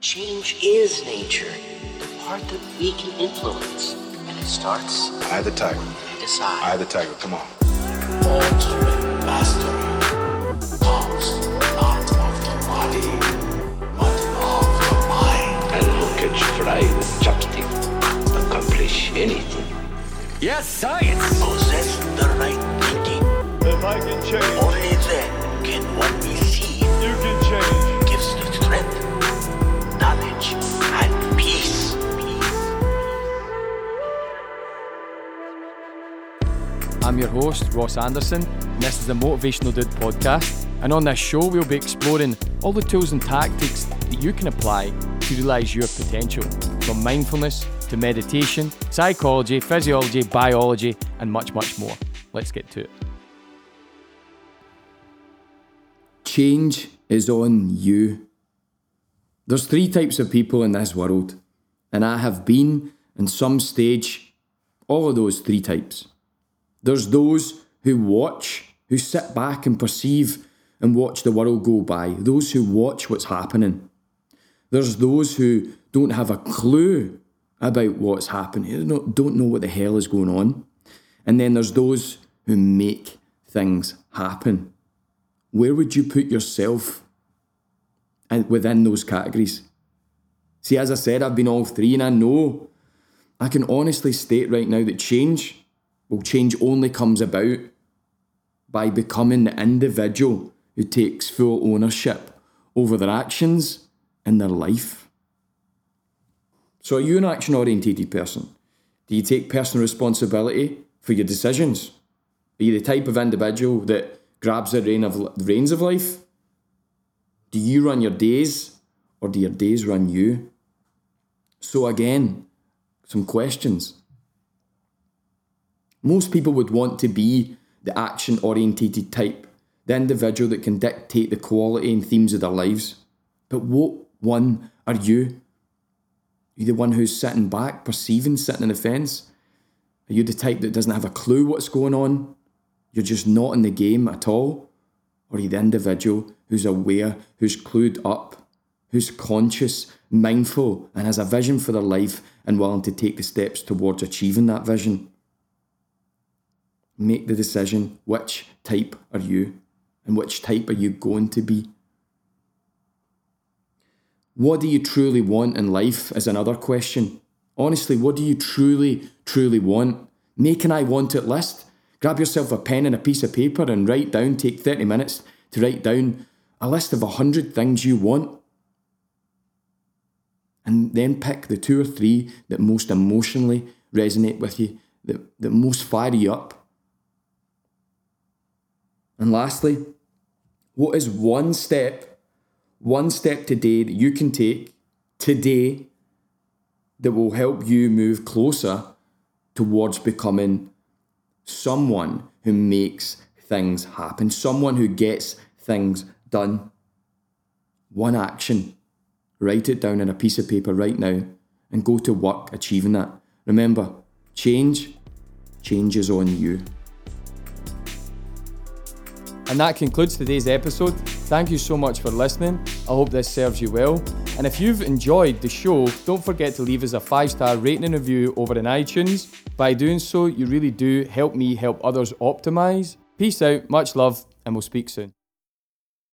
Change is nature, the part that we can influence. And it starts. I the tiger. Decide. I the tiger. Come on. Ultimate mastery comes not of the body, but of the mind. And who can try with chopstick accomplish anything? Yes, science! Possess the right thinking. If I can change, I'm your host, Ross Anderson, and this is the Motivational Dude podcast. And on this show, we'll be exploring all the tools and tactics that you can apply to realize your potential from mindfulness to meditation, psychology, physiology, biology, and much, much more. Let's get to it. Change is on you. There's three types of people in this world, and I have been, in some stage, all of those three types. There's those who watch, who sit back and perceive and watch the world go by, those who watch what's happening. There's those who don't have a clue about what's happening, don't know what the hell is going on. And then there's those who make things happen. Where would you put yourself in- within those categories? See, as I said, I've been all three, and I know I can honestly state right now that change, well, change only comes about by becoming the individual who takes full ownership over their actions and their life. So, are you an action orientated person? Do you take personal responsibility for your decisions? Are you the type of individual that grabs the of, the reins of life? Do you run your days or do your days run you? So, again, some questions. Most people would want to be the action orientated type, the individual that can dictate the quality and themes of their lives. But what one are you? Are you the one who's sitting back, perceiving, sitting on the fence? Are you the type that doesn't have a clue what's going on? You're just not in the game at all? Or are you the individual who's aware, who's clued up, who's conscious, mindful, and has a vision for their life and willing to take the steps towards achieving that vision? Make the decision which type are you and which type are you going to be? What do you truly want in life is another question. Honestly, what do you truly, truly want? Make an I want it list. Grab yourself a pen and a piece of paper and write down, take 30 minutes to write down a list of 100 things you want. And then pick the two or three that most emotionally resonate with you, that, that most fire you up. And lastly, what is one step, one step today that you can take today that will help you move closer towards becoming someone who makes things happen, someone who gets things done? One action. Write it down on a piece of paper right now and go to work achieving that. Remember, change, changes on you. And that concludes today's episode. Thank you so much for listening. I hope this serves you well. And if you've enjoyed the show, don't forget to leave us a five star rating and review over in iTunes. By doing so, you really do help me help others optimize. Peace out, much love, and we'll speak soon.